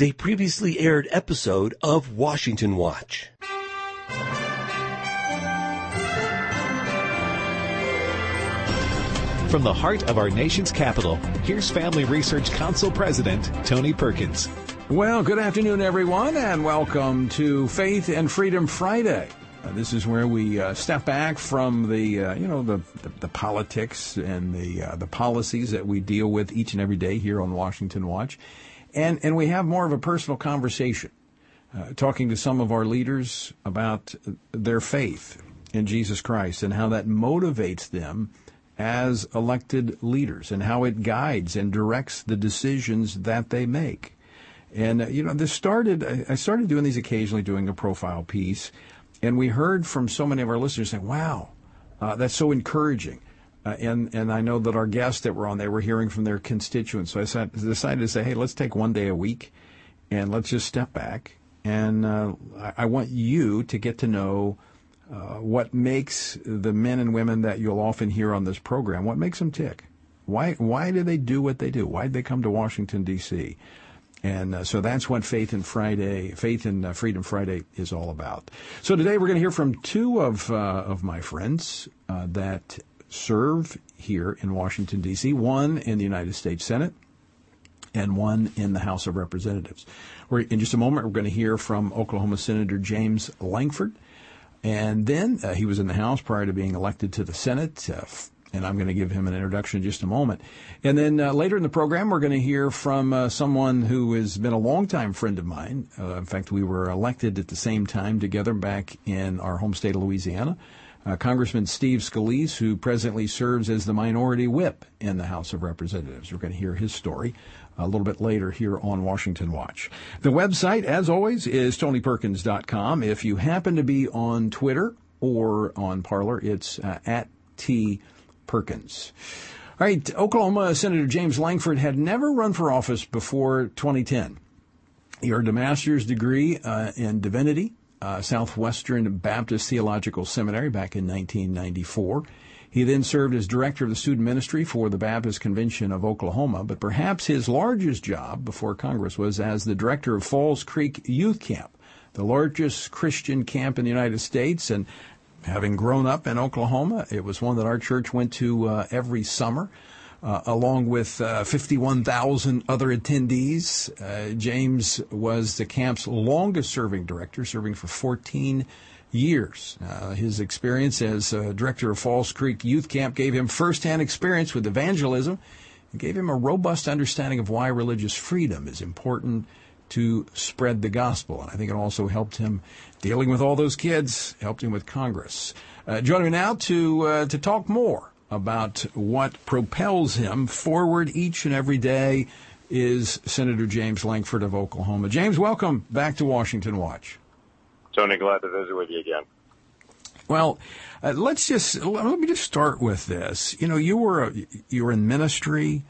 is a previously aired episode of Washington Watch. From the heart of our nation's capital, here's Family Research Council President Tony Perkins. Well, good afternoon, everyone, and welcome to Faith and Freedom Friday. Uh, this is where we uh, step back from the, uh, you know, the, the, the politics and the uh, the policies that we deal with each and every day here on Washington Watch, and and we have more of a personal conversation, uh, talking to some of our leaders about their faith in Jesus Christ and how that motivates them as elected leaders and how it guides and directs the decisions that they make. And, uh, you know, this started, I started doing these occasionally, doing a profile piece, and we heard from so many of our listeners saying, wow, uh, that's so encouraging. Uh, and, and I know that our guests that were on, they were hearing from their constituents. So I decided to say, hey, let's take one day a week and let's just step back. And uh, I, I want you to get to know uh, what makes the men and women that you'll often hear on this program, what makes them tick? Why, why do they do what they do? Why did they come to Washington, D.C.? And uh, so that's what Faith and Friday, Faith and uh, Freedom Friday is all about. So today we're going to hear from two of, uh, of my friends uh, that serve here in Washington, D.C., one in the United States Senate and one in the House of Representatives. We're, in just a moment, we're going to hear from Oklahoma Senator James Lankford. And then uh, he was in the House prior to being elected to the Senate. Uh, and I'm going to give him an introduction in just a moment. And then uh, later in the program, we're going to hear from uh, someone who has been a longtime friend of mine. Uh, in fact, we were elected at the same time together back in our home state of Louisiana. Uh, Congressman Steve Scalise, who presently serves as the minority whip in the House of Representatives. We're going to hear his story a little bit later here on Washington Watch. The website, as always, is tonyperkins.com. If you happen to be on Twitter or on Parler, it's uh, at T Perkins. All right, Oklahoma Senator James Lankford had never run for office before 2010. He earned a master's degree uh, in divinity, uh, Southwestern Baptist Theological Seminary back in 1994. He then served as director of the student ministry for the Baptist Convention of Oklahoma, but perhaps his largest job before Congress was as the director of Falls Creek Youth Camp, the largest Christian camp in the United States. And having grown up in Oklahoma, it was one that our church went to uh, every summer. Uh, along with uh, 51,000 other attendees. Uh, James was the camp's longest serving director, serving for 14 years. Uh, his experience as uh, director of Falls Creek Youth Camp gave him firsthand experience with evangelism and gave him a robust understanding of why religious freedom is important to spread the gospel. And I think it also helped him dealing with all those kids, helped him with Congress. Uh, joining me now to uh, to talk more about what propels him forward each and every day is Senator James Lankford of Oklahoma. James, welcome back to Washington Watch. Tony, glad to visit with you again. Well, uh, let's just let me just start with this. You know, you were you were in ministry.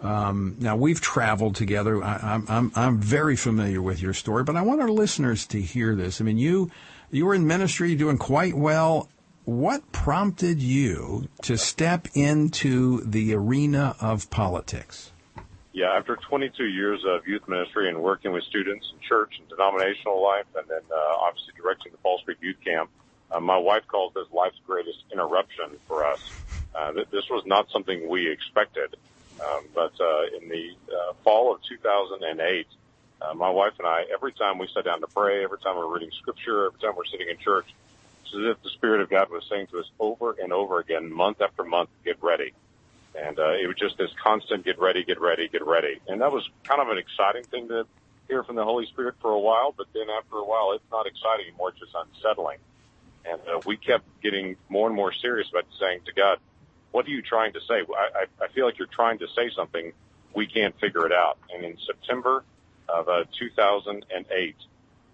Um, now we've traveled together. I, am I'm I'm very familiar with your story, but I want our listeners to hear this. I mean, you you were in ministry, doing quite well. What prompted you to step into the arena of politics? Yeah, after 22 years of youth ministry and working with students in church and denominational life, and then uh, obviously directing the Falls Creek Youth Camp, uh, my wife calls this life's greatest interruption for us. Uh, this was not something we expected, um, but uh, in the uh, fall of 2008, uh, my wife and I, every time we sat down to pray, every time we're reading scripture, every time we're sitting in church, it's as if the Spirit of God was saying to us over and over again, month after month, get ready and uh, it was just this constant get ready, get ready, get ready. And that was kind of an exciting thing to hear from the Holy Spirit for a while, but then after a while, it's not exciting anymore, it's just unsettling. And uh, we kept getting more and more serious about saying to God, what are you trying to say? I, I, feel like you're trying to say something. We can't figure it out. And in September of uh, 2008,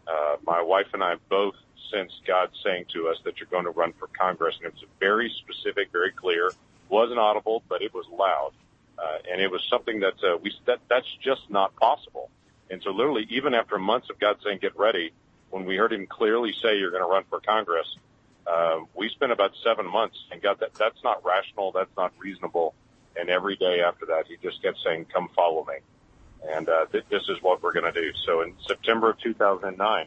uh, my wife and I both sensed God saying to us that you're going to run for Congress. And it was very specific, very clear wasn't audible, but it was loud, uh, and it was something that uh, we that that's just not possible. And so, literally, even after months of God saying "Get ready," when we heard Him clearly say "You're going to run for Congress," uh, we spent about seven months and God, that that's not rational, that's not reasonable. And every day after that, He just kept saying, "Come follow me." and uh, th- this is what we're going to do. So in September of 2009,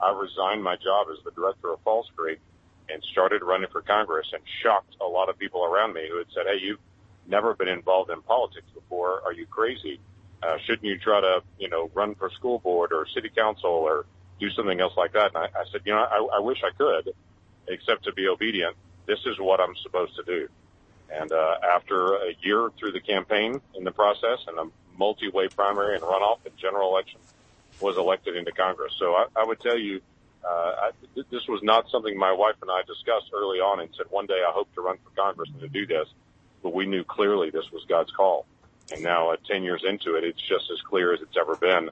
I resigned my job as the director of Falls Creek and started running for Congress and shocked a lot of people around me who had said, "Hey, you've never been involved in politics before. Are you crazy? Uh, shouldn't you try to, you know, run for school board or city council or do something else like that?" And I, I said, "You know, I, I wish I could, except to be obedient. This is what I'm supposed to do." And uh, after a year through the campaign in the process and a multi-way primary and runoff and general election, was elected into Congress. So I, I would tell you, uh, I, this was not something my wife and I discussed early on and said one day I hope to run for Congress and to do this, but we knew clearly this was God's call. And now, uh, 10 years into it, it's just as clear as it's ever been.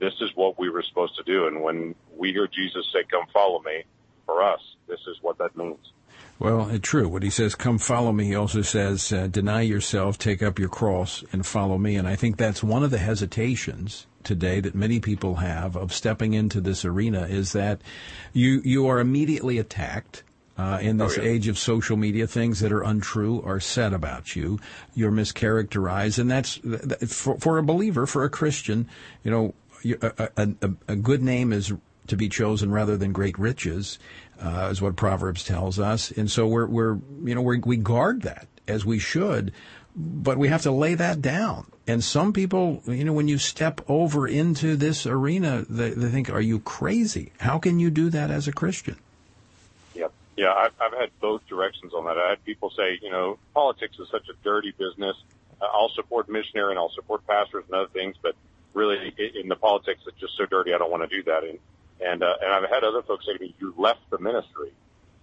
This is what we were supposed to do. And when we hear Jesus say, come follow me, for us, this is what that means. Well, it's true. What he says, come follow me, he also says, uh, deny yourself, take up your cross, and follow me. And I think that's one of the hesitations today that many people have of stepping into this arena is that you, you are immediately attacked. Uh, in this oh, yeah. age of social media, things that are untrue are said about you. You're mischaracterized, and that's for, for a believer, for a Christian. You know, a, a, a good name is to be chosen rather than great riches uh, is what Proverbs tells us. And so we're, we're you know, we're, we guard that as we should, but we have to lay that down. And some people, you know, when you step over into this arena, they, they think, are you crazy? How can you do that as a Christian? Yep. Yeah, I've, I've had both directions on that. I had people say, you know, politics is such a dirty business. I'll support missionary and I'll support pastors and other things, but really in the politics, it's just so dirty. I don't want to do that. And and, uh, and I've had other folks say to me, you left the ministry.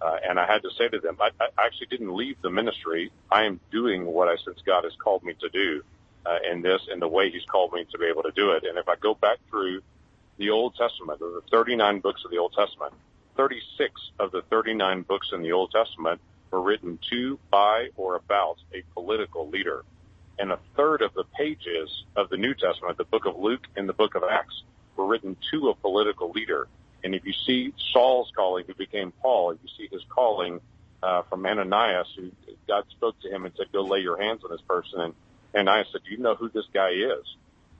Uh, and I had to say to them, I, I actually didn't leave the ministry. I am doing what I sense God has called me to do, uh, in this and the way he's called me to be able to do it. And if I go back through the Old Testament, the 39 books of the Old Testament, 36 of the 39 books in the Old Testament were written to, by, or about a political leader. And a third of the pages of the New Testament, the book of Luke and the book of Acts, were written to a political leader. And if you see Saul's calling, who became Paul, you see his calling uh, from Ananias, who God spoke to him and said, "Go lay your hands on this person." And Ananias said, "Do you know who this guy is?"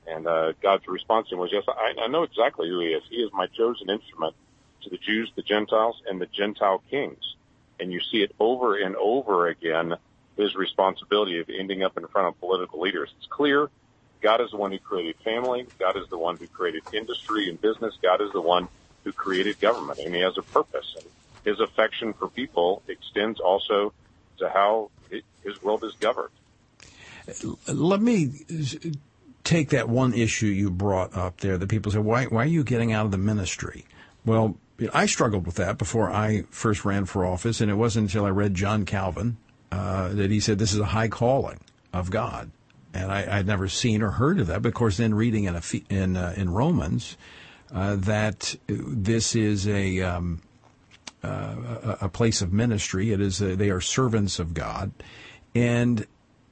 And uh, God's response to him was, "Yes, I, I know exactly who he is. He is my chosen instrument to the Jews, the Gentiles, and the Gentile kings." And you see it over and over again. His responsibility of ending up in front of political leaders. It's clear God is the one who created family. God is the one who created industry and business. God is the one who created government, and He has a purpose. And His affection for people extends also to how His world is governed. Let me take that one issue you brought up there that people say, why, why are you getting out of the ministry? Well, I struggled with that before I first ran for office, and it wasn't until I read John Calvin uh, that he said this is a high calling of God and I, would never seen or heard of that. But of course, then reading in a, in uh, in Romans uh, that this is a um, uh, a place of ministry. It is a, they are servants of God, and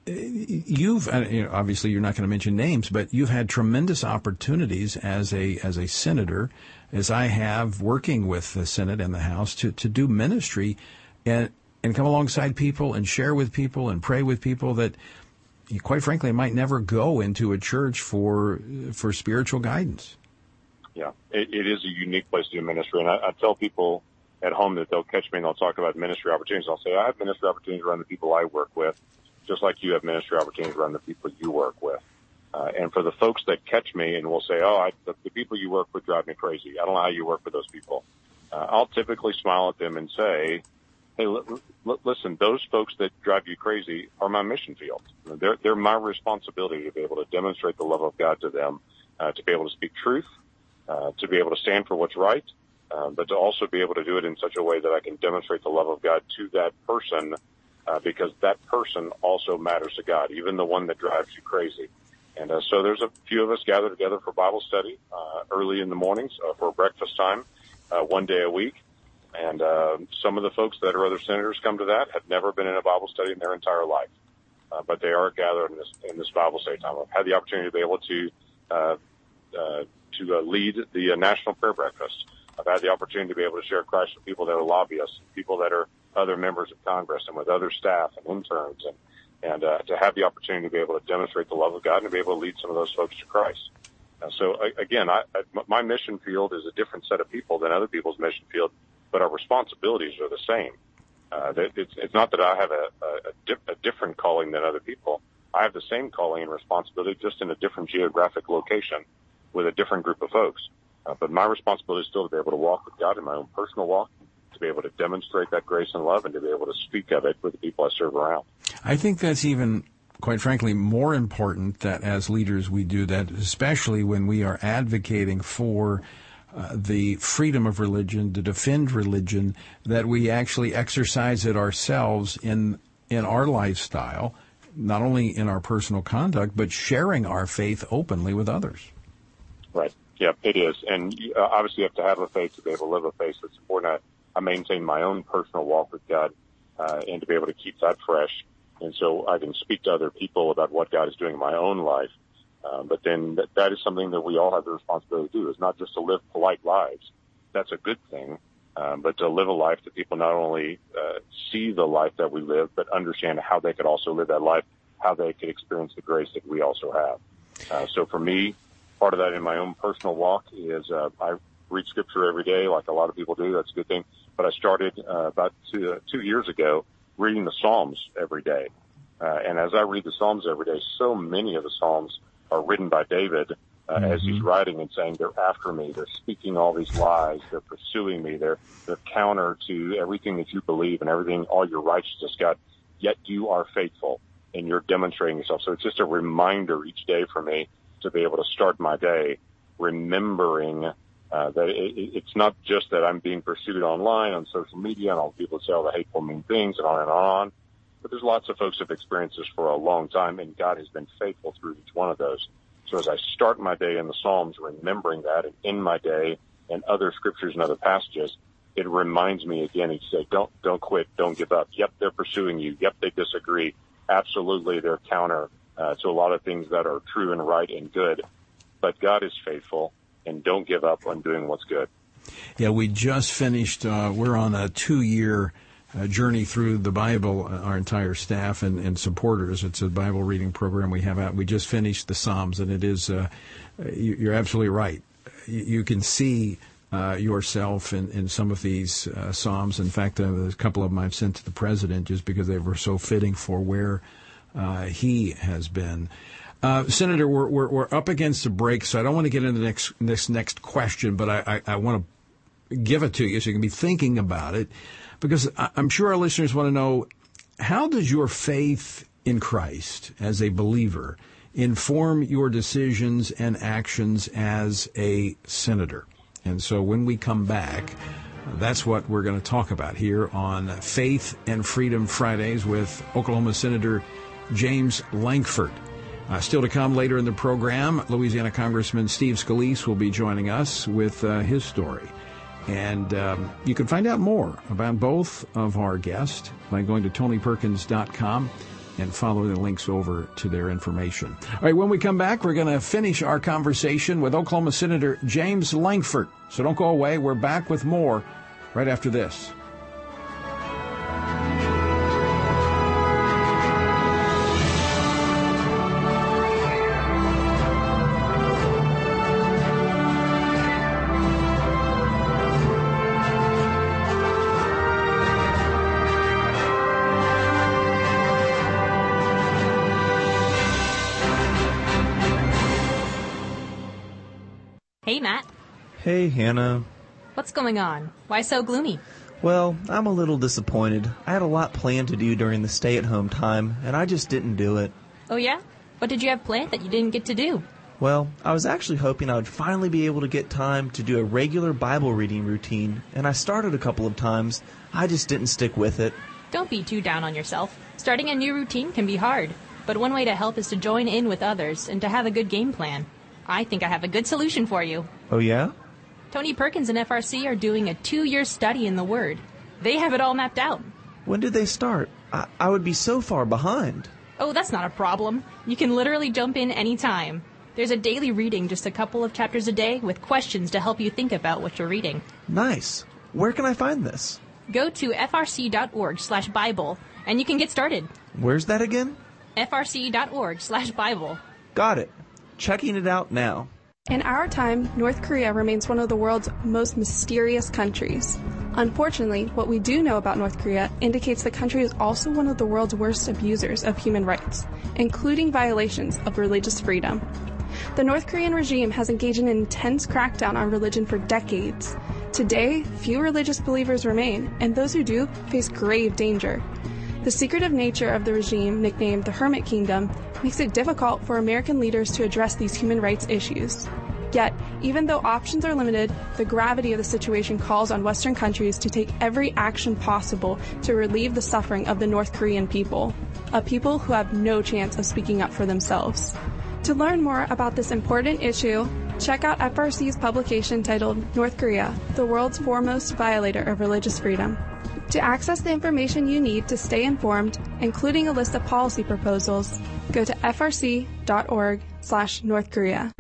you've you know, obviously you're not going to mention names, but you've had tremendous opportunities as a as a senator, as I have working with the Senate and the House to to do ministry, and and come alongside people and share with people and pray with people that quite frankly, might never go into a church for for spiritual guidance. Yeah, it, it is a unique place to do ministry, and I, I tell people at home that they'll catch me and they'll talk about ministry opportunities. I'll say I have ministry opportunities around the people I work with, just like you have ministry opportunities around the people you work with. Uh, and for the folks that catch me and will say, "Oh, I, the, the people you work with drive me crazy. I don't know how you work with those people," uh, I'll typically smile at them and say, hey, l- l- listen, those folks that drive you crazy are my mission field. They're, they're my responsibility to be able to demonstrate the love of God to them, uh, to be able to speak truth, uh, to be able to stand for what's right, uh, but to also be able to do it in such a way that I can demonstrate the love of God to that person, uh, because that person also matters to God, even the one that drives you crazy. And uh, so there's a few of us gathered together for Bible study uh, early in the mornings uh, for breakfast time, uh, one day a week. And uh, some of the folks that are other senators come to that have never been in a Bible study in their entire life, uh, but they are gathered in this in this Bible study time. I've had the opportunity to be able to uh, uh, to uh, lead the uh, National Prayer Breakfast. I've had the opportunity to be able to share Christ with people that are lobbyists, people that are other members of Congress, and with other staff and interns, and and uh, to have the opportunity to be able to demonstrate the love of God and to be able to lead some of those folks to Christ. So again, I, I, my mission field is a different set of people than other people's mission field, but our responsibilities are the same. Uh, it's, it's not that I have a, a, di- a different calling than other people. I have the same calling and responsibility, just in a different geographic location with a different group of folks. Uh, but my responsibility is still to be able to walk with God in my own personal walk, to be able to demonstrate that grace and love, and to be able to speak of it with the people I serve around. I think that's even quite frankly, more important that as leaders we do that, especially when we are advocating for uh, the freedom of religion, to defend religion, that we actually exercise it ourselves in in our lifestyle, not only in our personal conduct, but sharing our faith openly with others. Right. Yep, it is. And uh, obviously, you have to have a faith to be able to live a faith that's important. I, I maintain my own personal walk with God uh, and to be able to keep that fresh and so I can speak to other people about what God is doing in my own life. Uh, but then that, that is something that we all have the responsibility to do. Is not just to live polite lives. That's a good thing, um, but to live a life that people not only uh, see the life that we live, but understand how they could also live that life, how they could experience the grace that we also have. Uh, so for me, part of that in my own personal walk is uh, I read scripture every day, like a lot of people do. That's a good thing. But I started uh, about two, uh, two years ago reading the Psalms every day. Uh, and as I read the Psalms every day, so many of the Psalms are written by David uh, mm-hmm. as he's writing and saying, they're after me. They're speaking all these lies. They're pursuing me. They're, they're counter to everything that you believe and everything, all your righteousness, God. Yet you are faithful and you're demonstrating yourself. So it's just a reminder each day for me to be able to start my day remembering uh, that it, it's not just that I'm being pursued online on social media and all people say all the hateful, mean things and on and on. But there's lots of folks who've experienced this for a long time, and God has been faithful through each one of those. So as I start my day in the Psalms, remembering that, and in my day and other scriptures and other passages, it reminds me again each day, don't don't quit, don't give up. Yep, they're pursuing you. Yep, they disagree. Absolutely, they're counter uh, to a lot of things that are true and right and good. But God is faithful, and don't give up on doing what's good. Yeah, we just finished. Uh, we're on a two-year uh, journey through the Bible. Uh, our entire staff and, and, supporters. It's a Bible reading program we have out. We just finished the Psalms, and it is. Uh, you, are absolutely right. You, you can see. Uh, yourself in, in some of these uh, psalms. In fact, a couple of them I've sent to the president just because they were so fitting for where he has been. Uh, Senator, we're, we're, we're, up against a break, so I don't want to get into the next this next question, but I, I, I want to give it to you so you can be thinking about it, because I'm sure our listeners want to know how does your faith in Christ as a believer inform your decisions and actions as a senator? And so when we come back, that's what we're going to talk about here on Faith and Freedom Fridays with Oklahoma Senator James Lankford. Uh, still to come later in the program, Louisiana Congressman Steve Scalise will be joining us with uh, his story. And um, you can find out more about both of our guests by going to tonyperkins.com and follow the links over to their information. All right, when we come back, we're going to finish our conversation with Oklahoma Senator James Lankford. So don't go away. We're back with more right after this. Hey, Hannah. What's going on? Why so gloomy? Well, I'm a little disappointed. I had a lot planned to do during the stay at home time, and I just didn't do it. Oh, yeah? What did you have planned that you didn't get to do? Well, I was actually hoping I would finally be able to get time to do a regular Bible reading routine, and I started a couple of times. I just didn't stick with it. Don't be too down on yourself. Starting a new routine can be hard, but one way to help is to join in with others and to have a good game plan. I think I have a good solution for you. Oh, yeah? Tony Perkins and FRC are doing a two year study in the Word. They have it all mapped out. When did they start? I, I would be so far behind. Oh, that's not a problem. You can literally jump in anytime. There's a daily reading, just a couple of chapters a day, with questions to help you think about what you're reading. Nice. Where can I find this? Go to frc.org slash Bible, and you can get started. Where's that again? frc.org slash Bible. Got it. Checking it out now. In our time, North Korea remains one of the world's most mysterious countries. Unfortunately, what we do know about North Korea indicates the country is also one of the world's worst abusers of human rights, including violations of religious freedom. The North Korean regime has engaged in an intense crackdown on religion for decades. Today, few religious believers remain, and those who do face grave danger. The secretive nature of the regime, nicknamed the Hermit Kingdom, makes it difficult for American leaders to address these human rights issues. Yet, even though options are limited, the gravity of the situation calls on Western countries to take every action possible to relieve the suffering of the North Korean people, a people who have no chance of speaking up for themselves. To learn more about this important issue, check out FRC's publication titled North Korea, the world's foremost violator of religious freedom. To access the information you need to stay informed, including a list of policy proposals, go to frc.org slash North Korea.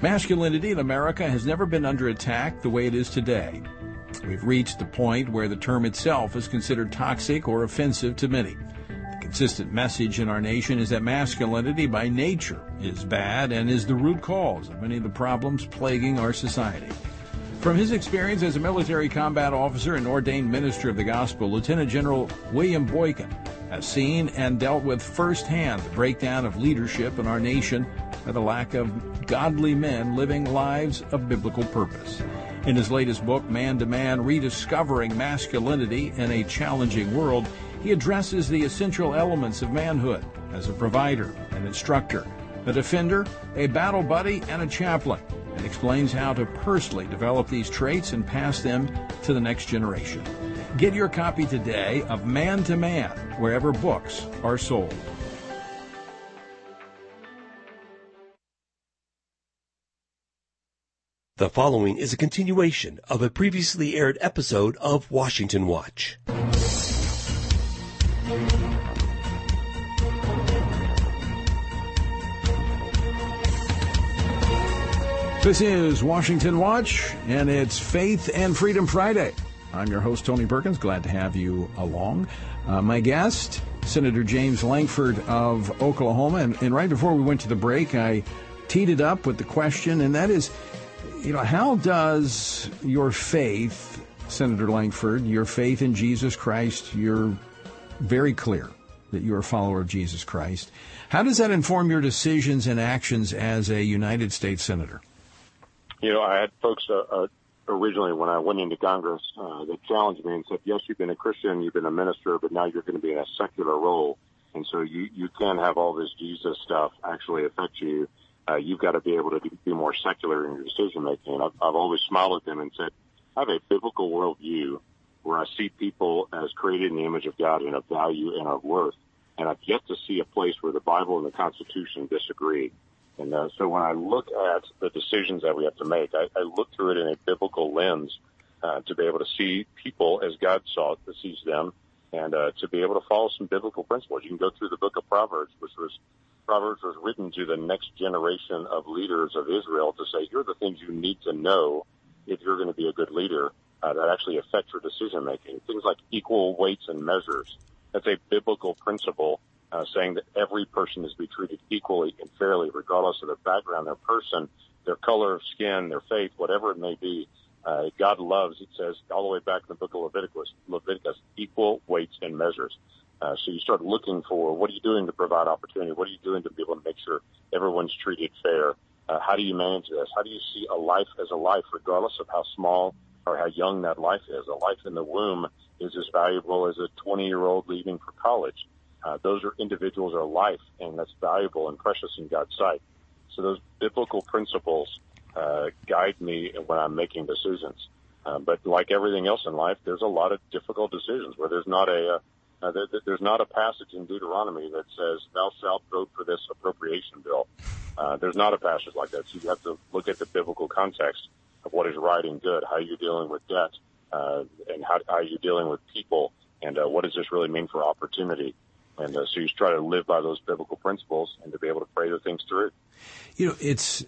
Masculinity in America has never been under attack the way it is today. We've reached the point where the term itself is considered toxic or offensive to many. The consistent message in our nation is that masculinity by nature is bad and is the root cause of many of the problems plaguing our society. From his experience as a military combat officer and ordained minister of the gospel, Lieutenant General William Boykin has seen and dealt with firsthand the breakdown of leadership in our nation by the lack of godly men living lives of biblical purpose. In his latest book, Man to Man Rediscovering Masculinity in a Challenging World, he addresses the essential elements of manhood as a provider, an instructor, a defender, a battle buddy, and a chaplain, and explains how to personally develop these traits and pass them to the next generation. Get your copy today of Man to Man wherever books are sold. The following is a continuation of a previously aired episode of Washington Watch. This is Washington Watch, and it's Faith and Freedom Friday. I'm your host, Tony Perkins. Glad to have you along. Uh, my guest, Senator James Lankford of Oklahoma. And, and right before we went to the break, I teed it up with the question, and that is, you know, how does your faith, Senator Lankford, your faith in Jesus Christ, you're very clear that you're a follower of Jesus Christ. How does that inform your decisions and actions as a United States Senator? You know, I had folks uh, uh, originally when I went into Congress uh, that challenged me and said, "Yes, you've been a Christian, you've been a minister, but now you're going to be in a secular role, and so you you can't have all this Jesus stuff actually affect you. Uh, you've got to be able to be more secular in your decision making." I've, I've always smiled at them and said, "I have a biblical worldview where I see people as created in the image of God and of value and of worth, and I've yet to see a place where the Bible and the Constitution disagree." And uh, so when I look at the decisions that we have to make, I, I look through it in a biblical lens uh, to be able to see people as God saw sees them, and uh, to be able to follow some biblical principles. You can go through the book of Proverbs, which was Proverbs was written to the next generation of leaders of Israel to say, here are the things you need to know if you're going to be a good leader uh, that actually affect your decision making. Things like equal weights and measures. That's a biblical principle uh, saying that every person is to be treated equally and fairly, regardless of their background, their person, their color of skin, their faith, whatever it may be. Uh, God loves, it says all the way back in the book of Leviticus, Leviticus, equal weights and measures. Uh, so you start looking for what are you doing to provide opportunity? What are you doing to be able to make sure everyone's treated fair? Uh, how do you manage this? How do you see a life as a life, regardless of how small or how young that life is? A life in the womb is as valuable as a 20 year old leaving for college. Uh, those are individuals are life, and that's valuable and precious in God's sight. So those biblical principles uh, guide me when I'm making decisions. Uh, but like everything else in life, there's a lot of difficult decisions where there's not a uh, uh, there, there's not a passage in Deuteronomy that says thou shalt vote for this appropriation bill. Uh, there's not a passage like that. So you have to look at the biblical context of what is right and good, how you're dealing with debt, uh, and how, how you're dealing with people, and uh, what does this really mean for opportunity. And uh, so you try to live by those biblical principles and to be able to pray the things through. You know, it's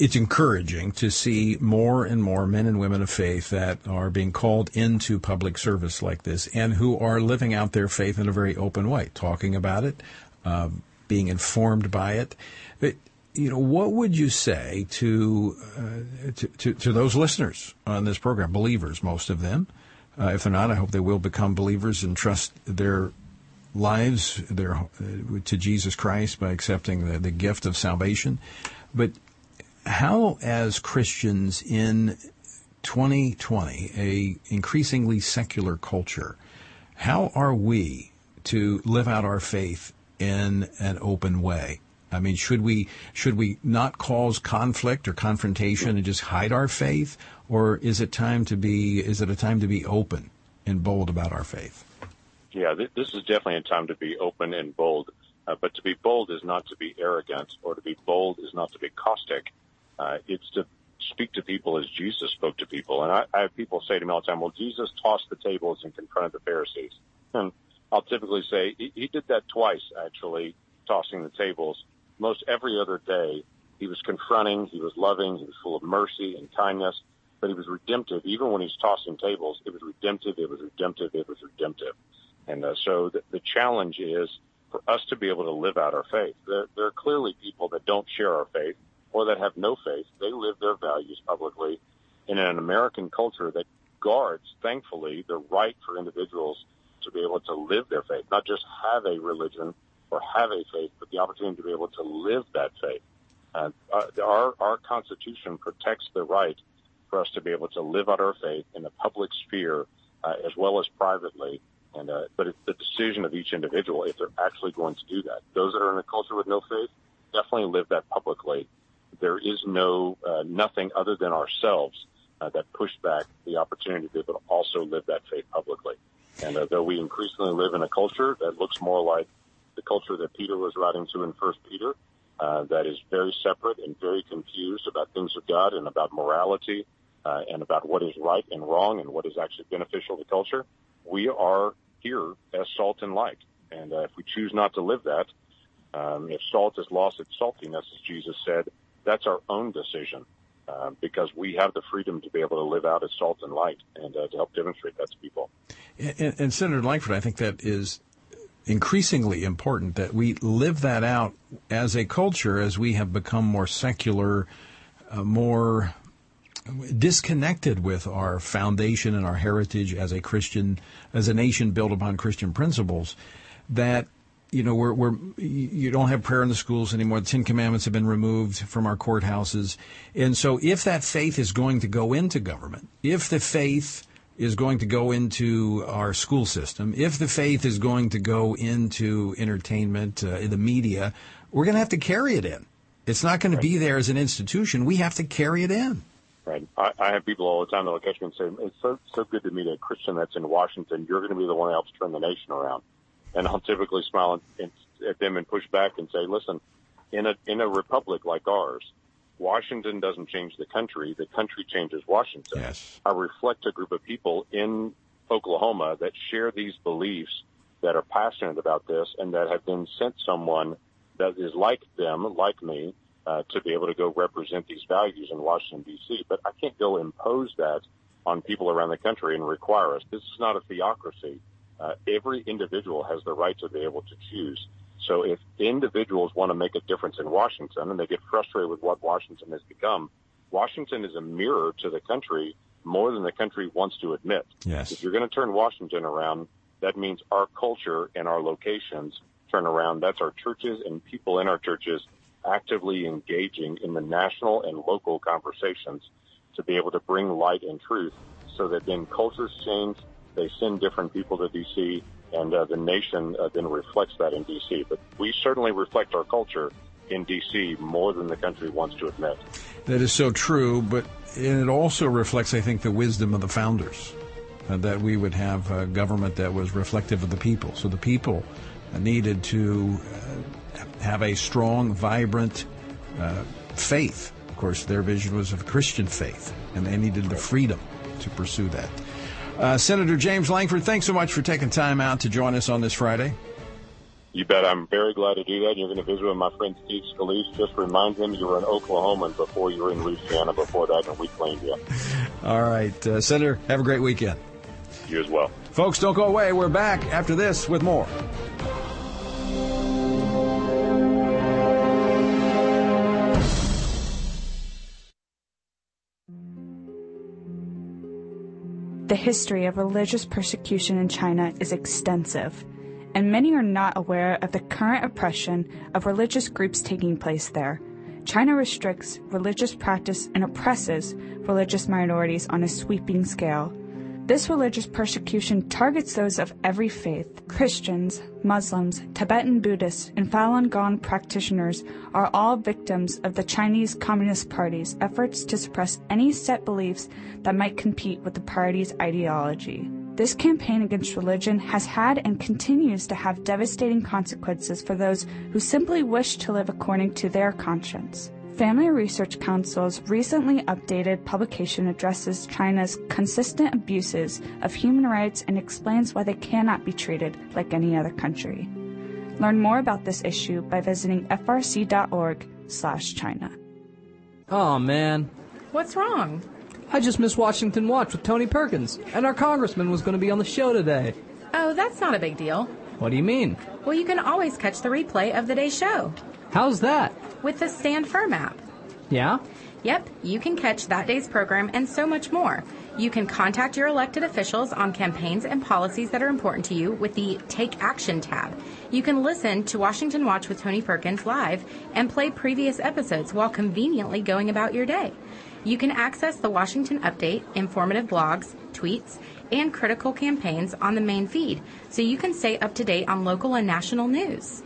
it's encouraging to see more and more men and women of faith that are being called into public service like this and who are living out their faith in a very open way, talking about it, uh, being informed by it. But you know, what would you say to, uh, to, to, to those listeners on this program, believers, most of them? Uh, if they're not, I hope they will become believers and trust their lives their, uh, to Jesus Christ by accepting the, the gift of salvation. But how, as Christians in 2020, a increasingly secular culture, how are we to live out our faith in an open way? I mean, should we should we not cause conflict or confrontation and just hide our faith, or is it time to be is it a time to be open and bold about our faith? Yeah, th- this is definitely a time to be open and bold. Uh, but to be bold is not to be arrogant, or to be bold is not to be caustic. Uh, it's to speak to people as Jesus spoke to people. And I, I have people say to me all the time, "Well, Jesus tossed the tables and confronted the Pharisees." And I'll typically say he, he did that twice, actually, tossing the tables most every other day, he was confronting, he was loving, he was full of mercy and kindness, but he was redemptive. Even when he's tossing tables, it was redemptive, it was redemptive, it was redemptive. And uh, so the, the challenge is for us to be able to live out our faith. There, there are clearly people that don't share our faith or that have no faith. They live their values publicly in an American culture that guards, thankfully, the right for individuals to be able to live their faith, not just have a religion, or have a faith, but the opportunity to be able to live that faith. Uh, our, our Constitution protects the right for us to be able to live out our faith in the public sphere uh, as well as privately. And uh, but it's the decision of each individual if they're actually going to do that. Those that are in a culture with no faith definitely live that publicly. There is no uh, nothing other than ourselves uh, that push back the opportunity to be able to also live that faith publicly. And uh, though we increasingly live in a culture that looks more like the culture that Peter was writing to in First Peter, uh, that is very separate and very confused about things of God and about morality uh, and about what is right and wrong and what is actually beneficial to culture. We are here as salt and light, and uh, if we choose not to live that, um, if salt has lost its saltiness, as Jesus said, that's our own decision. Uh, because we have the freedom to be able to live out as salt and light and uh, to help demonstrate that to people. And, and, Senator Lankford, I think that is increasingly important that we live that out as a culture as we have become more secular, uh, more disconnected with our foundation and our heritage as a Christian, as a nation built upon Christian principles, that you know we're, we're you don't have prayer in the schools anymore. The Ten Commandments have been removed from our courthouses, and so if that faith is going to go into government, if the faith is going to go into our school system, if the faith is going to go into entertainment, uh, the media, we're going to have to carry it in. It's not going to be there as an institution. We have to carry it in. Right. I, I have people all the time that will catch me and say, "It's so so good to meet a Christian that's in Washington. You're going to be the one that helps turn the nation around." And I'll typically smile and, and, at them and push back and say, "Listen, in a in a republic like ours, Washington doesn't change the country. The country changes Washington. Yes. I reflect a group of people in Oklahoma that share these beliefs, that are passionate about this, and that have been sent someone that is like them, like me, uh, to be able to go represent these values in Washington, D.C. But I can't go impose that on people around the country and require us. This is not a theocracy. Uh, every individual has the right to be able to choose. So if individuals want to make a difference in Washington and they get frustrated with what Washington has become, Washington is a mirror to the country more than the country wants to admit. Yes. If you're going to turn Washington around, that means our culture and our locations turn around. That's our churches and people in our churches actively engaging in the national and local conversations to be able to bring light and truth so that then cultures change. They send different people to DC and uh, the nation uh, then reflects that in D.C. But we certainly reflect our culture in D.C. more than the country wants to admit. That is so true, but it also reflects, I think, the wisdom of the founders. Uh, that we would have a government that was reflective of the people. So the people needed to uh, have a strong, vibrant uh, faith. Of course, their vision was of Christian faith, and they needed the freedom to pursue that. Uh, Senator James Lankford, thanks so much for taking time out to join us on this Friday. You bet. I'm very glad to do that. You're going to visit with my friend Steve Scalise. Just remind him you were an Oklahoman before you were in Louisiana before that, and we claimed you. All right. Uh, Senator, have a great weekend. You as well. Folks, don't go away. We're back after this with more. The history of religious persecution in China is extensive, and many are not aware of the current oppression of religious groups taking place there. China restricts religious practice and oppresses religious minorities on a sweeping scale. This religious persecution targets those of every faith. Christians, Muslims, Tibetan Buddhists, and Falun Gong practitioners are all victims of the Chinese Communist Party's efforts to suppress any set beliefs that might compete with the party's ideology. This campaign against religion has had and continues to have devastating consequences for those who simply wish to live according to their conscience. Family Research Council's recently updated publication addresses China's consistent abuses of human rights and explains why they cannot be treated like any other country. Learn more about this issue by visiting frc.org/china. Oh man, what's wrong? I just missed Washington Watch with Tony Perkins, and our congressman was going to be on the show today. Oh, that's not a big deal. What do you mean? Well, you can always catch the replay of the day's show. How's that? with the Stand Firm app. Yeah? Yep, you can catch that day's program and so much more. You can contact your elected officials on campaigns and policies that are important to you with the Take Action tab. You can listen to Washington Watch with Tony Perkins live and play previous episodes while conveniently going about your day. You can access the Washington Update, informative blogs, tweets, and critical campaigns on the main feed so you can stay up to date on local and national news.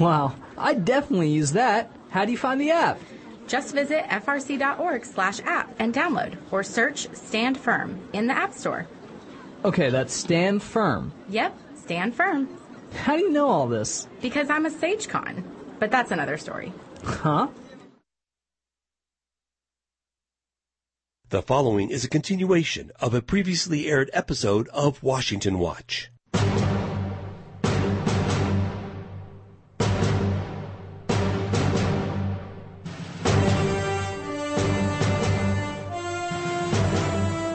Wow, I definitely use that. How do you find the app? Just visit frc.org slash app and download or search Stand Firm in the App Store. Okay, that's Stand Firm. Yep, Stand Firm. How do you know all this? Because I'm a SageCon. But that's another story. Huh? The following is a continuation of a previously aired episode of Washington Watch.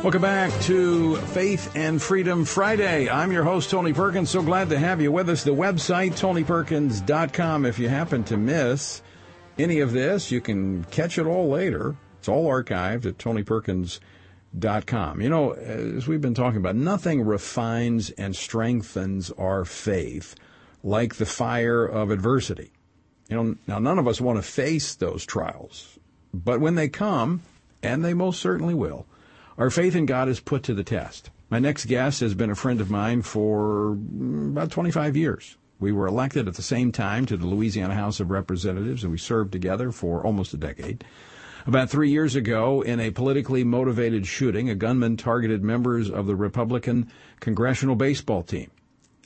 Welcome back to Faith and Freedom Friday. I'm your host, Tony Perkins. So glad to have you with us. The website, tonyperkins.com. If you happen to miss any of this, you can catch it all later. It's all archived at tonyperkins.com. You know, as we've been talking about, nothing refines and strengthens our faith like the fire of adversity. You know, now none of us want to face those trials, but when they come, and they most certainly will, our faith in God is put to the test. My next guest has been a friend of mine for mm, about 25 years. We were elected at the same time to the Louisiana House of Representatives, and we served together for almost a decade. About three years ago, in a politically motivated shooting, a gunman targeted members of the Republican congressional baseball team.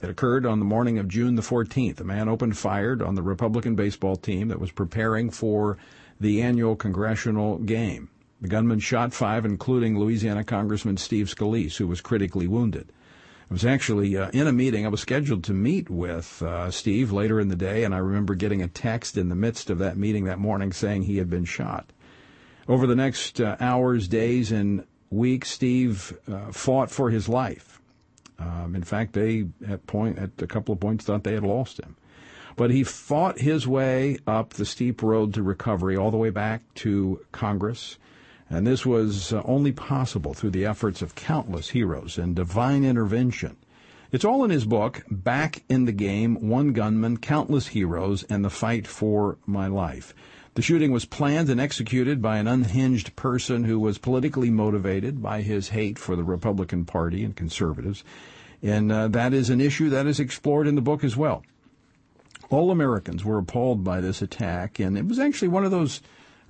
It occurred on the morning of June the 14th. A man opened fire on the Republican baseball team that was preparing for the annual congressional game. The gunman shot five, including Louisiana Congressman Steve Scalise, who was critically wounded. I was actually uh, in a meeting. I was scheduled to meet with uh, Steve later in the day, and I remember getting a text in the midst of that meeting that morning saying he had been shot. Over the next uh, hours, days, and weeks, Steve uh, fought for his life. Um, in fact, they at point at a couple of points thought they had lost him, but he fought his way up the steep road to recovery, all the way back to Congress. And this was uh, only possible through the efforts of countless heroes and divine intervention. It's all in his book, Back in the Game One Gunman, Countless Heroes, and the Fight for My Life. The shooting was planned and executed by an unhinged person who was politically motivated by his hate for the Republican Party and conservatives. And uh, that is an issue that is explored in the book as well. All Americans were appalled by this attack, and it was actually one of those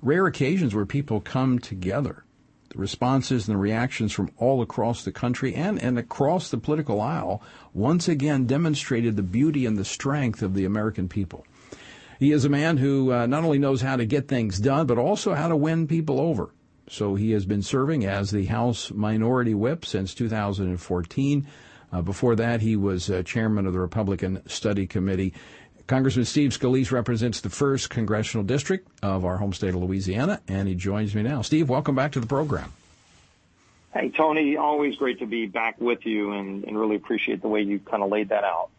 rare occasions where people come together. The responses and the reactions from all across the country and, and across the political aisle once again demonstrated the beauty and the strength of the American people. He is a man who uh, not only knows how to get things done, but also how to win people over. So he has been serving as the House Minority Whip since 2014. Uh, before that, he was uh, chairman of the Republican Study Committee. Congressman Steve Scalise represents the first congressional district of our home state of Louisiana, and he joins me now. Steve, welcome back to the program. Hey, Tony, always great to be back with you and, and really appreciate the way you kind of laid that out.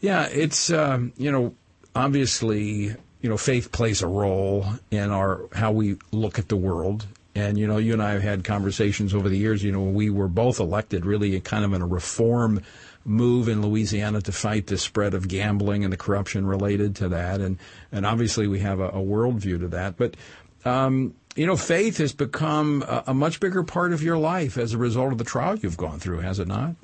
Yeah, it's, um, you know, obviously, you know, faith plays a role in our how we look at the world And, you know, you and I have had conversations over the years, you know, we were both elected really kind of in a reform move in Louisiana to fight the spread of gambling and the corruption related to that. And, and obviously we have a, a worldview to that. But, um, you know, faith has become a, a much bigger part of your life as a result of the trial you've gone through, has it not?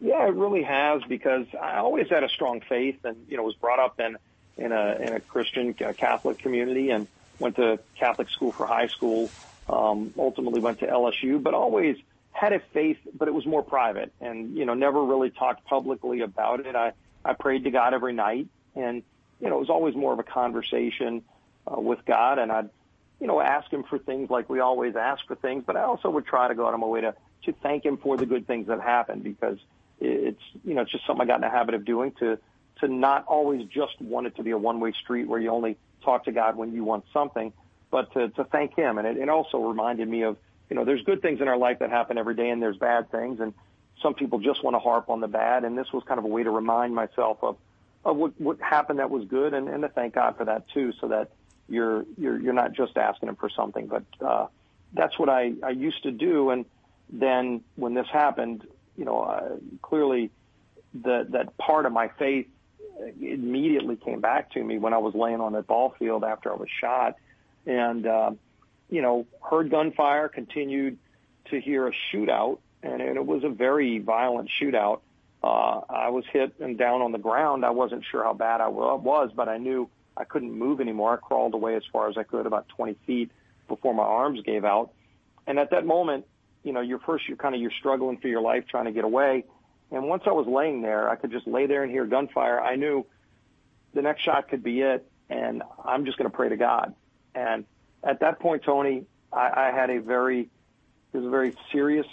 Yeah, it really has because I always had a strong faith and, you know, was brought up in, in a, in a Christian a Catholic community and went to Catholic school for high school, um, ultimately went to LSU, but always had a faith, but it was more private and, you know, never really talked publicly about it. I, I prayed to God every night and, you know, it was always more of a conversation uh, with God and I'd, you know, ask him for things like we always ask for things, but I also would try to go out of my way to, to thank him for the good things that happen because it's, you know, it's just something I got in the habit of doing to, to not always just want it to be a one-way street where you only talk to God when you want something, but to, to thank him. And it, it also reminded me of, you know, there's good things in our life that happen every day and there's bad things. And some people just want to harp on the bad. And this was kind of a way to remind myself of, of what, what happened that was good and, and to thank God for that too, so that you're, you're, you're not just asking him for something, but, uh, that's what I, I used to do. And then when this happened, you know, uh, clearly the, that part of my faith immediately came back to me when I was laying on that ball field after I was shot. And, uh, you know, heard gunfire, continued to hear a shootout, and, and it was a very violent shootout. Uh, I was hit and down on the ground. I wasn't sure how bad I was, but I knew I couldn't move anymore. I crawled away as far as I could, about 20 feet before my arms gave out. And at that moment, you know, you're first, you're kind of, you're struggling for your life trying to get away. And once I was laying there, I could just lay there and hear gunfire. I knew the next shot could be it. And I'm just going to pray to God. And at that point, Tony, I, I had a very, it was a very serious,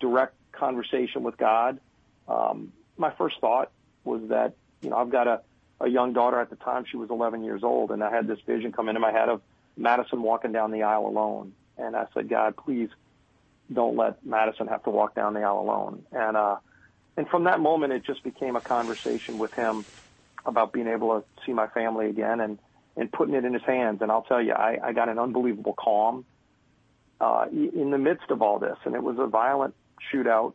direct conversation with God. Um, my first thought was that, you know, I've got a, a young daughter at the time. She was 11 years old. And I had this vision come into my head of Madison walking down the aisle alone. And I said, God, please don't let Madison have to walk down the aisle alone. And, uh, and from that moment, it just became a conversation with him about being able to see my family again and, and putting it in his hands. And I'll tell you, I, I got an unbelievable calm uh, in the midst of all this. And it was a violent shootout,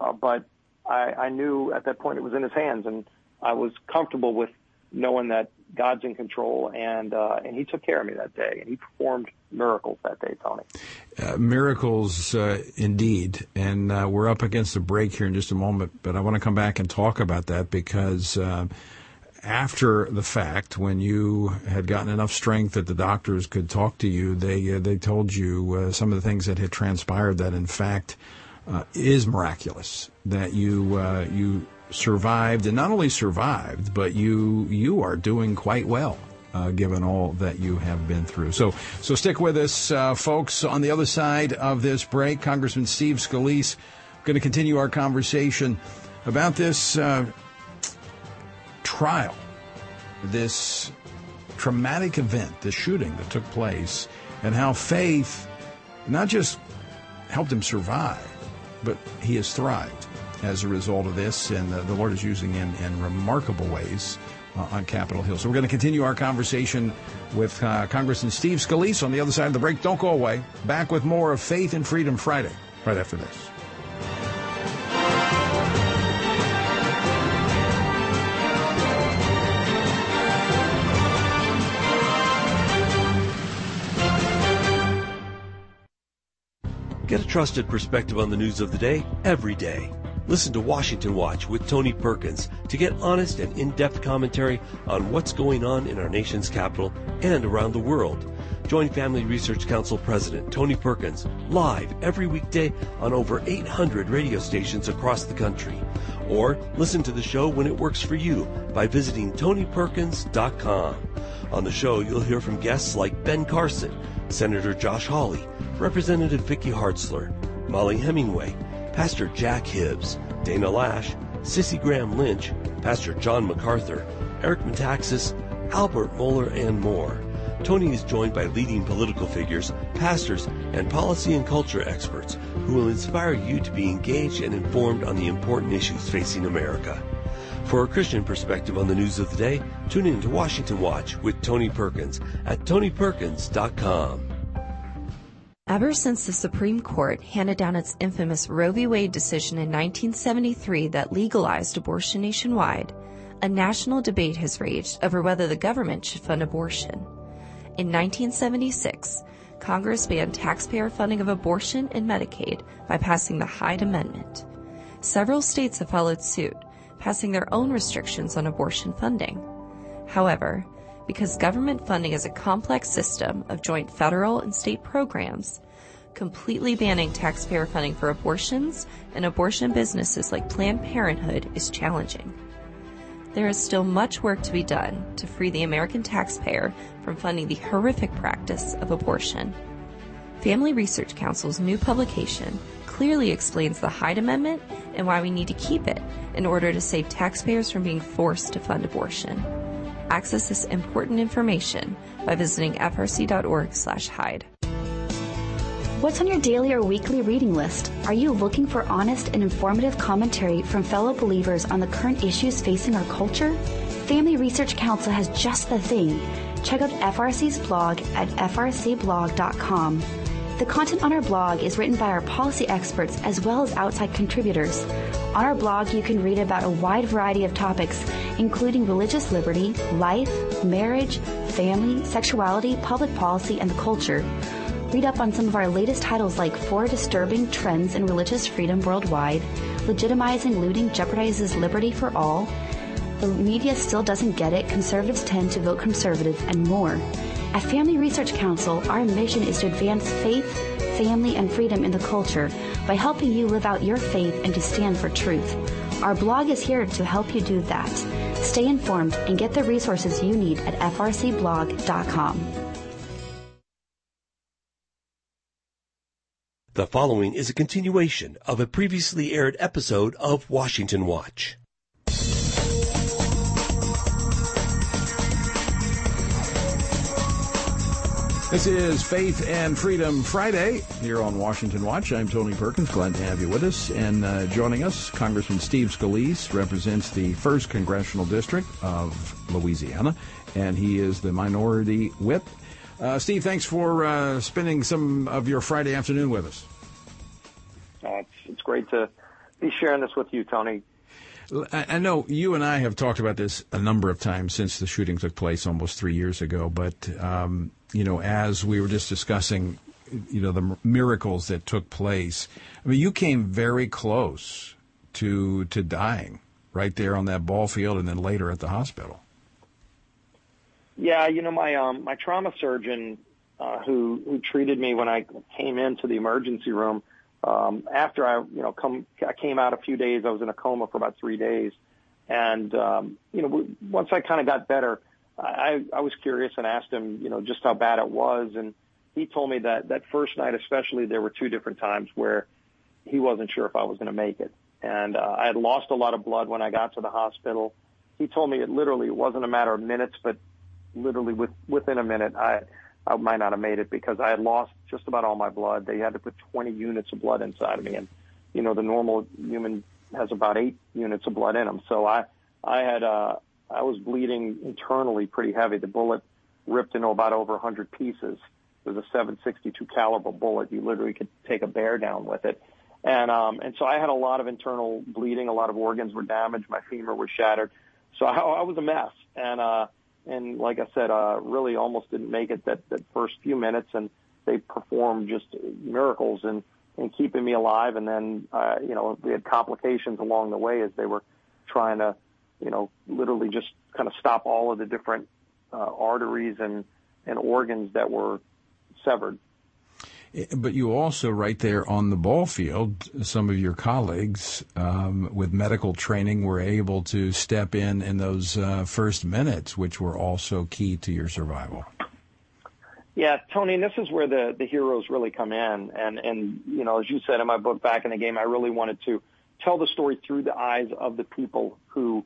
uh, but I, I knew at that point it was in his hands, and I was comfortable with knowing that God's in control, and uh, and He took care of me that day, and He performed miracles that day, Tony. Uh, miracles, uh, indeed, and uh, we're up against a break here in just a moment, but I want to come back and talk about that because. Uh, after the fact, when you had gotten enough strength that the doctors could talk to you, they uh, they told you some of the things that had transpired that, in fact, is miraculous. That you you survived, and not only survived, but you you are doing quite well. Uh, given all that you have been through. So, so stick with us, uh, folks. On the other side of this break, Congressman Steve Scalise going to continue our conversation about this uh, trial, this traumatic event, the shooting that took place, and how faith not just helped him survive, but he has thrived as a result of this, and uh, the Lord is using him in remarkable ways uh, on Capitol Hill. So we're going to continue our conversation with uh, Congressman Steve Scalise on the other side of the break. Don't go away. Back with more of Faith and Freedom Friday right after this. Get a trusted perspective on the news of the day every day. Listen to Washington Watch with Tony Perkins to get honest and in-depth commentary on what's going on in our nation's capital and around the world. Join Family Research Council President Tony Perkins live every weekday on over 800 radio stations across the country. Or listen to the show when it works for you by visiting TonyPerkins.com. On the show, you'll hear from guests like Ben Carson, Senator Josh Hawley, Representative Vicky Hartzler, Mollie Hemingway, Pastor Jack Hibbs, Dana Loesch, Cissie Graham Lynch, Pastor John MacArthur, Eric Metaxas, Albert Mohler, and more. Tony is joined by leading political figures, pastors, and policy and culture experts who will inspire you to be engaged and informed on the important issues facing America. For a Christian perspective on the news of the day, tune in to Washington Watch with Tony Perkins at TonyPerkins.com. Ever since the Supreme Court handed down its infamous Roe v. Wade decision in 1973 that legalized abortion nationwide, a national debate has raged over whether the government should fund abortion. In 1976, Congress banned taxpayer funding of abortion and Medicaid by passing the Hyde Amendment. Several states have followed suit, passing their own restrictions on abortion funding. However, because government funding is a complex system of joint federal and state programs, completely banning taxpayer funding for abortions and abortion businesses like Planned Parenthood is challenging. There is still much work to be done to free the American taxpayer from funding the horrific practice of abortion. Family Research Council's new publication clearly explains the Hyde Amendment and why we need to keep it in order to save taxpayers from being forced to fund abortion. Access this important information by visiting frc.org/hyde. What's on your daily or weekly reading list? Are you looking for honest and informative commentary from fellow believers on the current issues facing our culture? Family Research Council has just the thing. Check out FRC's blog at frcblog.com. The content on our blog is written by our policy experts as well as outside contributors. On our blog, you can read about a wide variety of topics, including religious liberty, life, marriage, family, sexuality, public policy, and the culture. Read up on some of our latest titles like Four Disturbing Trends in Religious Freedom Worldwide, Legitimizing Looting Jeopardizes Liberty for All, The Media Still Doesn't Get It, Conservatives Tend to Vote Conservative, and more. At Family Research Council, our mission is to advance faith, family, and freedom in the culture by helping you live out your faith and to stand for truth. Our blog is here to help you do that. Stay informed and get the resources you need at frcblog.com. The following is a continuation of a previously aired episode of Washington Watch. This is Faith and Freedom Friday here on Washington Watch. I'm Tony Perkins. Glad to have you with us. And uh, joining us, Congressman Steve Scalise represents the 1st Congressional District of Louisiana, and he is the minority whip uh, Steve, thanks for uh, spending some of your Friday afternoon with us. Uh, it's, it's great to be sharing this with you, Tony. I know you and I have talked about this a number of times since the shooting took place almost three years ago. But um, you know, as we were just discussing, you know, the miracles that took place. I mean, you came very close to to dying right there on that ball field, and then later at the hospital. Yeah, you know my um my trauma surgeon uh, who who treated me when I came into the emergency room. Um, after I you know come I came out a few days, I was in a coma for about three days, and um, you know once I kind of got better, I I was curious and asked him you know just how bad it was, and he told me that that first night especially there were two different times where he wasn't sure if I was going to make it, and uh, I had lost a lot of blood when I got to the hospital. He told me it literally it wasn't a matter of minutes, but literally with, within a minute, I, I might not have made it because I had lost just about all my blood. They had to put 20 units of blood inside of me. And, you know, the normal human has about eight units of blood in them. So I, I had, uh, I was bleeding internally pretty heavy. The bullet ripped into about over 100 pieces. It was a 762 caliber bullet. You literally could take a bear down with it. And, um, and so I had a lot of internal bleeding. A lot of organs were damaged. My femur was shattered. So I, I was a mess. And, uh, and like I said, uh, really almost didn't make it that, that first few minutes, and they performed just miracles in, in keeping me alive. And then, uh, you know, we had complications along the way as they were trying to, you know, literally just kind of stop all of the different uh, arteries and, and organs that were severed. But you also, right there on the ball field, some of your colleagues um, with medical training were able to step in in those uh, first minutes, which were also key to your survival. Yeah, Tony, this is where the, the heroes really come in. And, and, you know, as you said in my book, Back in the Game, I really wanted to tell the story through the eyes of the people who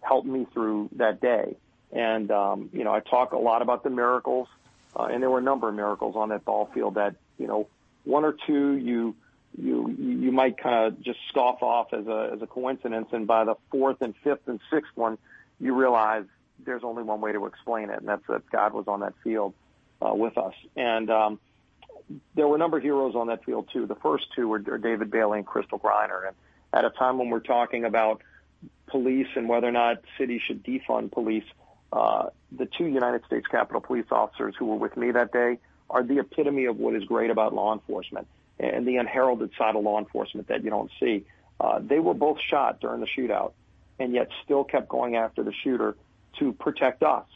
helped me through that day. And, um, you know, I talk a lot about the miracles, uh, and there were a number of miracles on that ball field that you know, one or two you you you might kind of just scoff off as a as a coincidence, and by the fourth and fifth and sixth one, you realize there's only one way to explain it, and that's that God was on that field uh, with us. And um, there were a number of heroes on that field too. The first two were David Bailey and Crystal Griner, and at a time when we're talking about police and whether or not cities should defund police, uh, the two United States Capitol police officers who were with me that day are the epitome of what is great about law enforcement and the unheralded side of law enforcement that you don't see. Uh, they were both shot during the shootout and yet still kept going after the shooter to protect us.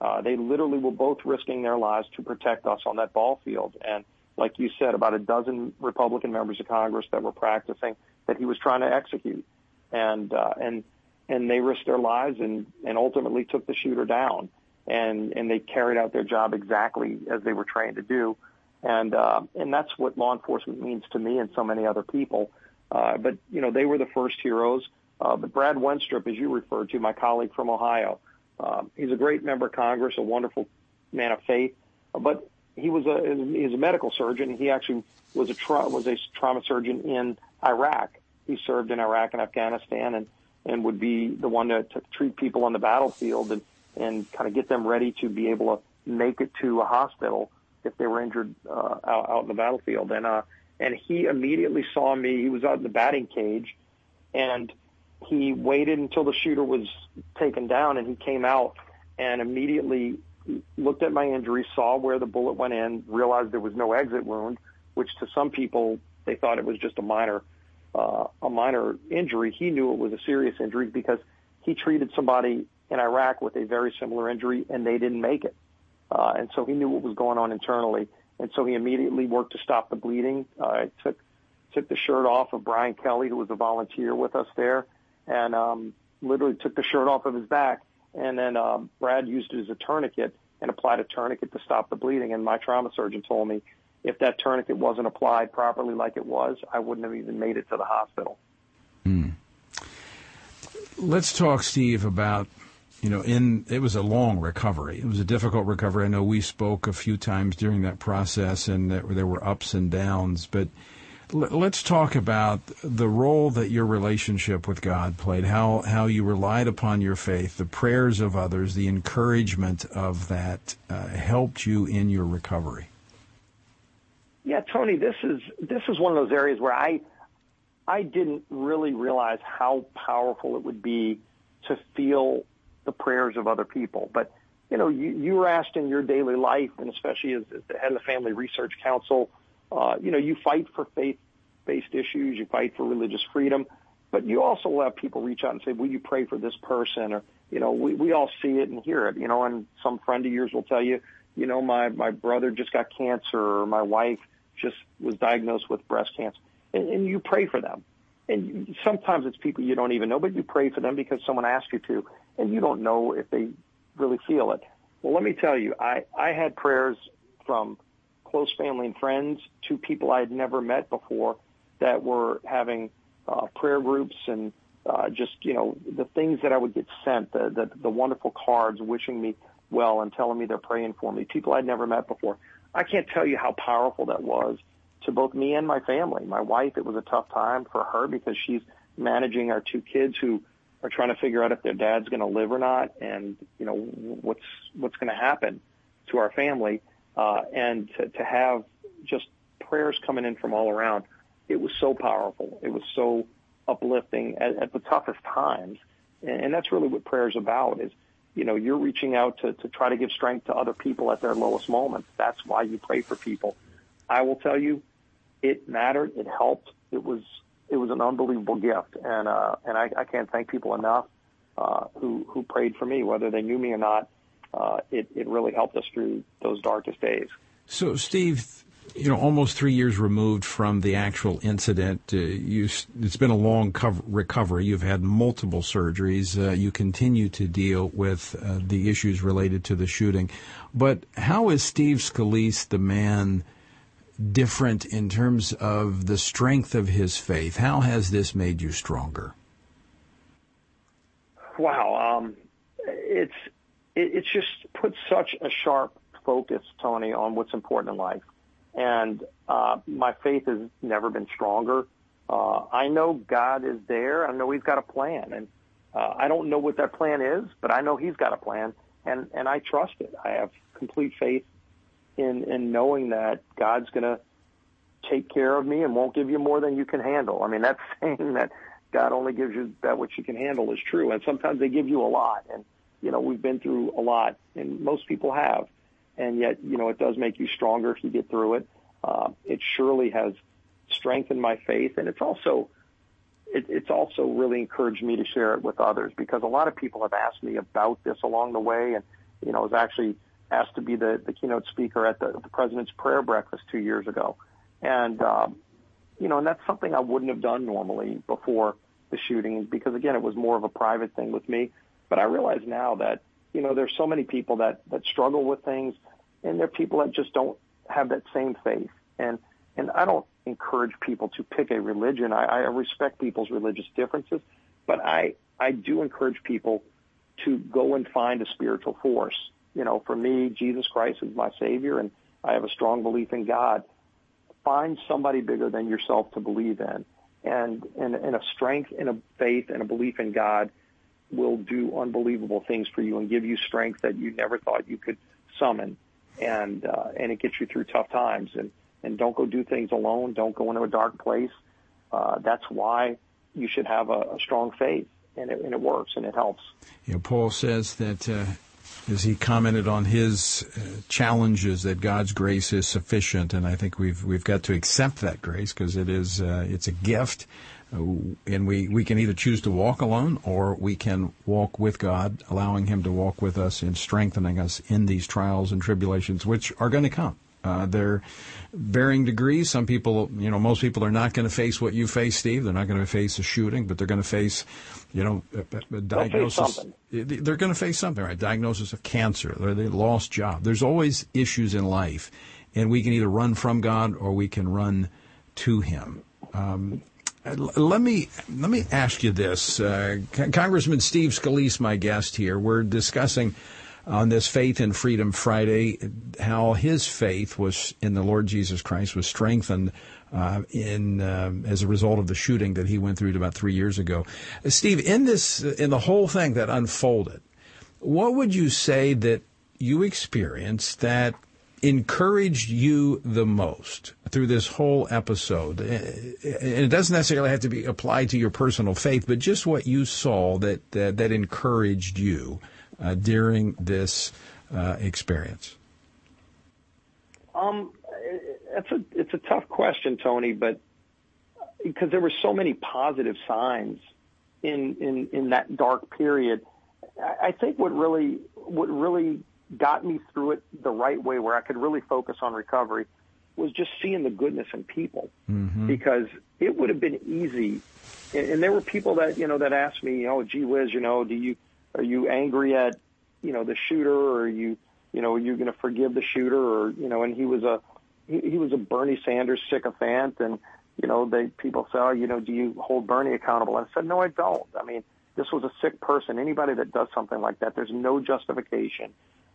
Uh, they literally were both risking their lives to protect us on that ball field. And like you said, about a dozen Republican members of Congress that were practicing that he was trying to execute. And, uh, and, and they risked their lives and, and ultimately took the shooter down. And, and they carried out their job exactly as they were trained to do. And, uh, and that's what law enforcement means to me and so many other people. Uh, but, you know, they were the first heroes. Uh, but Brad Wenstrup, as you referred to, my colleague from Ohio, uh, he's a great member of Congress, a wonderful man of faith. But he was a he's a medical surgeon. He actually was a tra- was a trauma surgeon in Iraq. He served in Iraq and Afghanistan, and and would be the one to, to treat people on the battlefield and and kind of get them ready to be able to make it to a hospital if they were injured uh, out, out in the battlefield. And uh, and he immediately saw me. He was out in the batting cage, and he waited until the shooter was taken down, and he came out and immediately looked at my injury, saw where the bullet went in, realized there was no exit wound, which to some people they thought it was just a minor uh, a minor injury. He knew it was a serious injury because he treated somebody in Iraq with a very similar injury, and they didn't make it. Uh, and so he knew what was going on internally, and so he immediately worked to stop the bleeding. Uh, took took the shirt off of Brian Kelly, who was a volunteer with us there, and um, literally took the shirt off of his back. And then uh, Brad used it as a tourniquet and applied a tourniquet to stop the bleeding. And my trauma surgeon told me if that tourniquet wasn't applied properly like it was, I wouldn't have even made it to the hospital. Hmm. Let's talk, Steve, about you know, in it was a long recovery. It was a difficult recovery. I know we spoke a few times during that process, and there were ups and downs. But let's talk about the role that your relationship with God played, how, how you relied upon your faith, the prayers of others, the encouragement of that uh, helped you in your recovery. Yeah, Tony, this is this is one of those areas where I I didn't really realize how powerful it would be to feel the prayers of other people. But you know, you, you were asked in your daily life, and especially as, as the head of the Family Research Council, uh, you know, you fight for faith-based issues, you fight for religious freedom, but you also have people reach out and say, "Will you pray for this person?" Or, you know, we we all see it and hear it, you know. And some friend of yours will tell you, you know, my my brother just got cancer, or my wife just was diagnosed with breast cancer, and, and you pray for them. And sometimes it's people you don't even know, but you pray for them because someone asked you to, and you don't know if they really feel it. Well, let me tell you, I I had prayers from close family and friends to people I had never met before that were having uh, prayer groups and uh, just you know the things that I would get sent, the, the the wonderful cards wishing me well and telling me they're praying for me. People I'd never met before. I can't tell you how powerful that was to both me and my family. My wife, it was a tough time for her because she's managing our two kids who are trying to figure out if their dad's going to live or not, and you know what's what's going to happen to our family uh, and to, to have just prayers coming in from all around. It was so powerful. It was so uplifting at, at the toughest times. And, and that's really what prayer is about is, you know, you're reaching out to, to try to give strength to other people at their lowest moments. That's why you pray for people. I will tell you, it mattered. It helped. It was, it was an unbelievable gift. And, uh, and I, I can't thank people enough, uh, who, who prayed for me, whether they knew me or not uh, it, it really helped us through those darkest days. So, Steve, you know, almost three years removed from the actual incident, uh, you, it's been a long cover, recovery. You've had multiple surgeries. Uh, you continue to deal with uh, the issues related to the shooting. But how is Steve Scalise, the man, different in terms of the strength of his faith? How has this made you stronger? Wow, um, it's it, it's just put such a sharp focus, Tony, on what's important in life. And uh, my faith has never been stronger. Uh, I know God is there. I know He's got a plan, and uh, I don't know what that plan is, but I know He's got a plan, and and I trust it. I have complete faith in in knowing that God's going to take care of me and won't give you more than you can handle. I mean, that's saying that God only gives you that which you can handle is true, and sometimes they give you a lot. And you know, we've been through a lot, and most people have, and yet you know, it does make you stronger if you get through it. Uh, it surely has strengthened my faith, and it's also it, it's also really encouraged me to share it with others because a lot of people have asked me about this along the way, and you know, I was actually asked to be the, the keynote speaker at the, the president's prayer breakfast two years ago, and um, you know, and that's something I wouldn't have done normally before the shooting because again, it was more of a private thing with me. But I realize now that you know, there's so many people that that struggle with things, and there are people that just don't have that same faith, and and I don't encourage people to pick a religion. I, I respect people's religious differences, but I I do encourage people to go and find a spiritual force. You know, for me, Jesus Christ is my Savior, and I have a strong belief in God. Find somebody bigger than yourself to believe in, and and, and a strength and a faith and a belief in God will do unbelievable things for you and give you strength that you never thought you could summon, and uh, and it gets you through tough times. And and don't go do things alone. Don't go into a dark place. Uh, that's why you should have a, a strong faith, and it, and it works and it helps. Know, Paul says that. Uh, as he commented on his uh, challenges, that God's grace is sufficient, and I think we've we've got to accept that grace because it is uh, it's a gift, and we we can either choose to walk alone or we can walk with God, allowing Him to walk with us and strengthening us in these trials and tribulations, which are going to come. Uh, they're varying degrees. Some people, you know, most people are not going to face what you face, Steve. They're not going to face a shooting, but they're going to face, you know, a, a diagnosis. They're going to face something, right? Diagnosis of cancer. Or they lost job. There's always issues in life, and we can either run from God or we can run to Him. Um, let me let me ask you this, uh, Congressman Steve Scalise, my guest here. We're discussing on this Faith and Freedom Friday, how his faith was in the Lord Jesus Christ was strengthened uh, in uh, as a result of the shooting that he went through about three years ago. Uh, Steve, in this, in the whole thing that unfolded, what would you say that you experienced that encouraged you the most through this whole episode? Uh, and it doesn't necessarily have to be applied to your personal faith, but just what you saw that that, that encouraged you uh, during this uh, experience? Um, it's a it's a tough question, Tony, but because there were so many positive signs in in in that dark period, I think what really what really got me through it the right way, where I could really focus on recovery, was just seeing the goodness in people. Mm-hmm. Because it would have been easy, and, and there were people that you know that asked me, "Oh, gee whiz, you know, do you are you angry at, you know, the shooter or are you, you know, are you going to forgive the shooter or, you know, and he was a, he, he was a Bernie Sanders sycophant and, you know, they, people say, oh, you know, do you hold Bernie accountable? And I said, no, I don't. I mean, this was a sick person. Anybody that does something like that, there's no justification.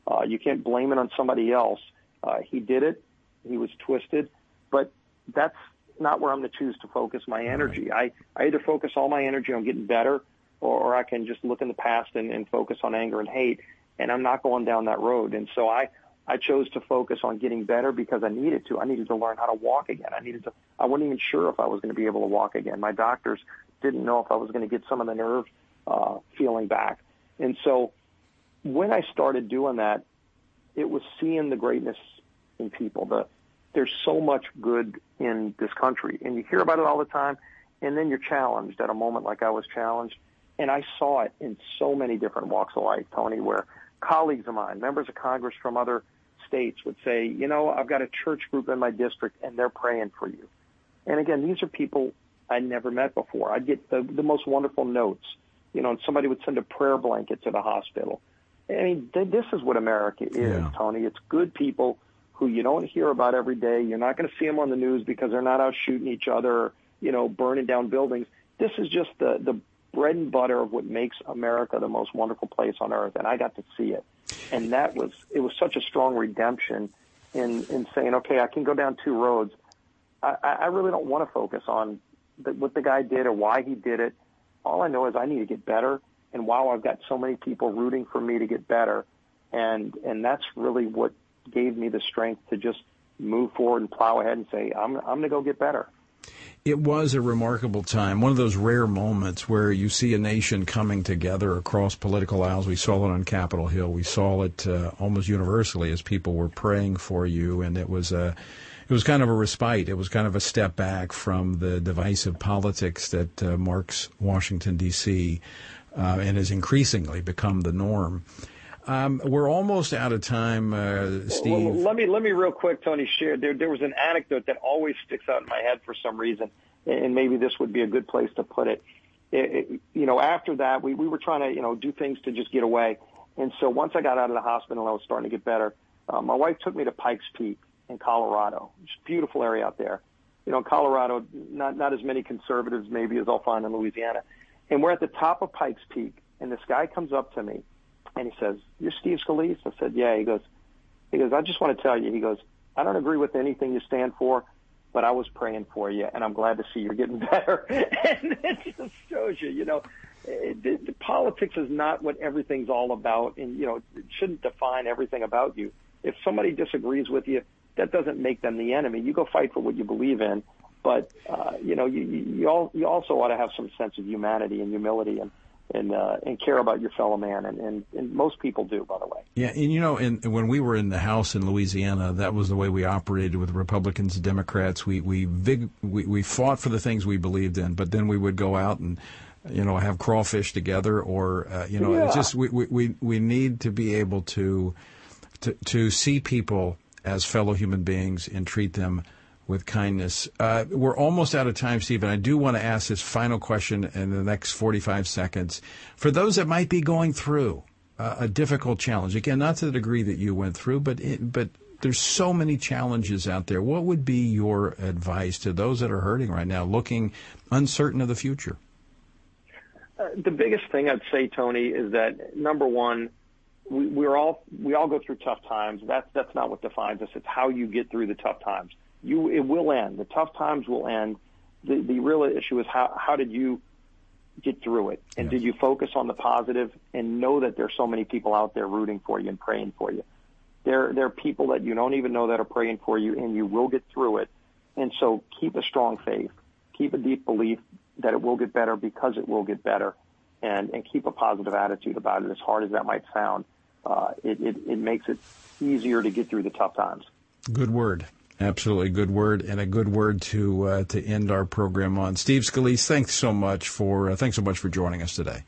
Uh, you can't blame it on somebody else. Uh, he did it. He was twisted, but that's not where I'm going to choose to focus my energy. I, I either focus all my energy on getting better or, or I can just look in the past and, and focus on anger and hate. And I'm not going down that road. And so I, I chose to focus on getting better because I needed to. I needed to learn how to walk again. I needed to. I wasn't even sure if I was going to be able to walk again. My doctors didn't know if I was going to get some of the nerve uh, feeling back. And so when I started doing that, it was seeing the greatness in people. The there's so much good in this country, and you hear about it all the time, and then you're challenged at a moment like I was challenged, and I saw it in so many different walks of life, Tony, where colleagues of mine, members of Congress from other states would say, you know, I've got a church group in my district and they're praying for you. And again, these are people I never met before. I'd get the, the most wonderful notes, you know, and somebody would send a prayer blanket to the hospital. I mean, th- this is what America is, yeah. Tony. It's good people who you don't hear about every day. You're not going to see them on the news because they're not out shooting each other, you know, burning down buildings. This is just the, the bread and butter of what makes America the most wonderful place on earth, and I got to see it. And that was it was such a strong redemption in in saying, okay, I can go down two roads. I, I really don't want to focus on the, what the guy did or why he did it. All I know is I need to get better. And wow, I've got so many people rooting for me to get better, and and that's really what gave me the strength to just move forward and plow ahead and say, I'm, I'm going to go get better. It was a remarkable time, one of those rare moments where you see a nation coming together across political aisles. We saw it on Capitol Hill. We saw it uh, almost universally as people were praying for you, and it was a it was kind of a respite. It was kind of a step back from the divisive politics that uh, marks Washington D.C. Uh, and has increasingly become the norm. Um, we're almost out of time, uh, Steve. Well, let me let me real quick, Tony. Share there. There was an anecdote that always sticks out in my head for some reason, and maybe this would be a good place to put it. it, it you know, after that, we we were trying to you know do things to just get away, and so once I got out of the hospital, I was starting to get better. Uh, my wife took me to Pikes Peak in Colorado. It's a beautiful area out there. You know, Colorado, not not as many conservatives maybe as I'll find in Louisiana. And we're at the top of Pikes Peak, and this guy comes up to me and he says, "You're Steve Scalise." I said, "Yeah." He goes, "He goes, I just want to tell you." He goes, "I don't agree with anything you stand for, but I was praying for you, and I'm glad to see you're getting better." and it just shows you, you know, it, the, the politics is not what everything's all about, and you know, it shouldn't define everything about you. If somebody disagrees with you, that doesn't make them the enemy. You go fight for what you believe in, but uh, you know, you you, all, you also ought to have some sense of humanity and humility and and uh, and care about your fellow man, and, and, and most people do, by the way. Yeah, and you know, and when we were in the House in Louisiana, that was the way we operated with Republicans and Democrats. We we vig, we, we fought for the things we believed in, but then we would go out and you know have crawfish together, or uh, you know, yeah. it's just we, we we need to be able to to to see people as fellow human beings and treat them with kindness. Uh, we're almost out of time, Stephen. I do want to ask this final question in the next 45 seconds. For those that might be going through uh, a difficult challenge, again, not to the degree that you went through, but it, but there's so many challenges out there. What would be your advice to those that are hurting right now, looking uncertain of the future? Uh, the biggest thing I'd say, Tony, is that number one, we, we're all we all go through tough times. That's that's not what defines us. It's how you get through the tough times you it will end. The tough times will end. The the real issue is how how did you get through it, and yes. did you focus on the positive and know that there's so many people out there rooting for you and praying for you. There there are people that you don't even know that are praying for you, and you will get through it. And so keep a strong faith, keep a deep belief that it will get better because it will get better, and and keep a positive attitude about it. As hard as that might sound, uh, it, it it makes it easier to get through the tough times. Good word. Absolutely, good word and a good word to uh, to end our program on. Steve Scalise, thanks so much for uh, thanks so much for joining us today.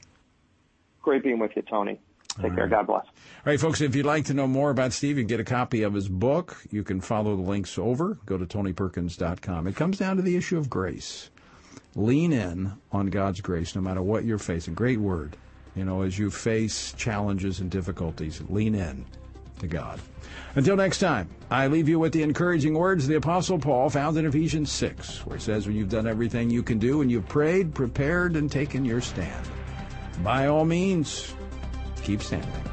Great being with you, Tony. Take care. God bless. All right, folks. If you'd like to know more about Steve and get a copy of his book, you can follow the links over. Go to tonyperkins.com. It comes down to the issue of grace. Lean in on God's grace, no matter what you're facing. Great word. You know, as you face challenges and difficulties, lean in to God. Until next time, I leave you with the encouraging words the Apostle Paul found in Ephesians 6, where it says, When you've done everything you can do and you've prayed, prepared, and taken your stand, by all means, keep standing.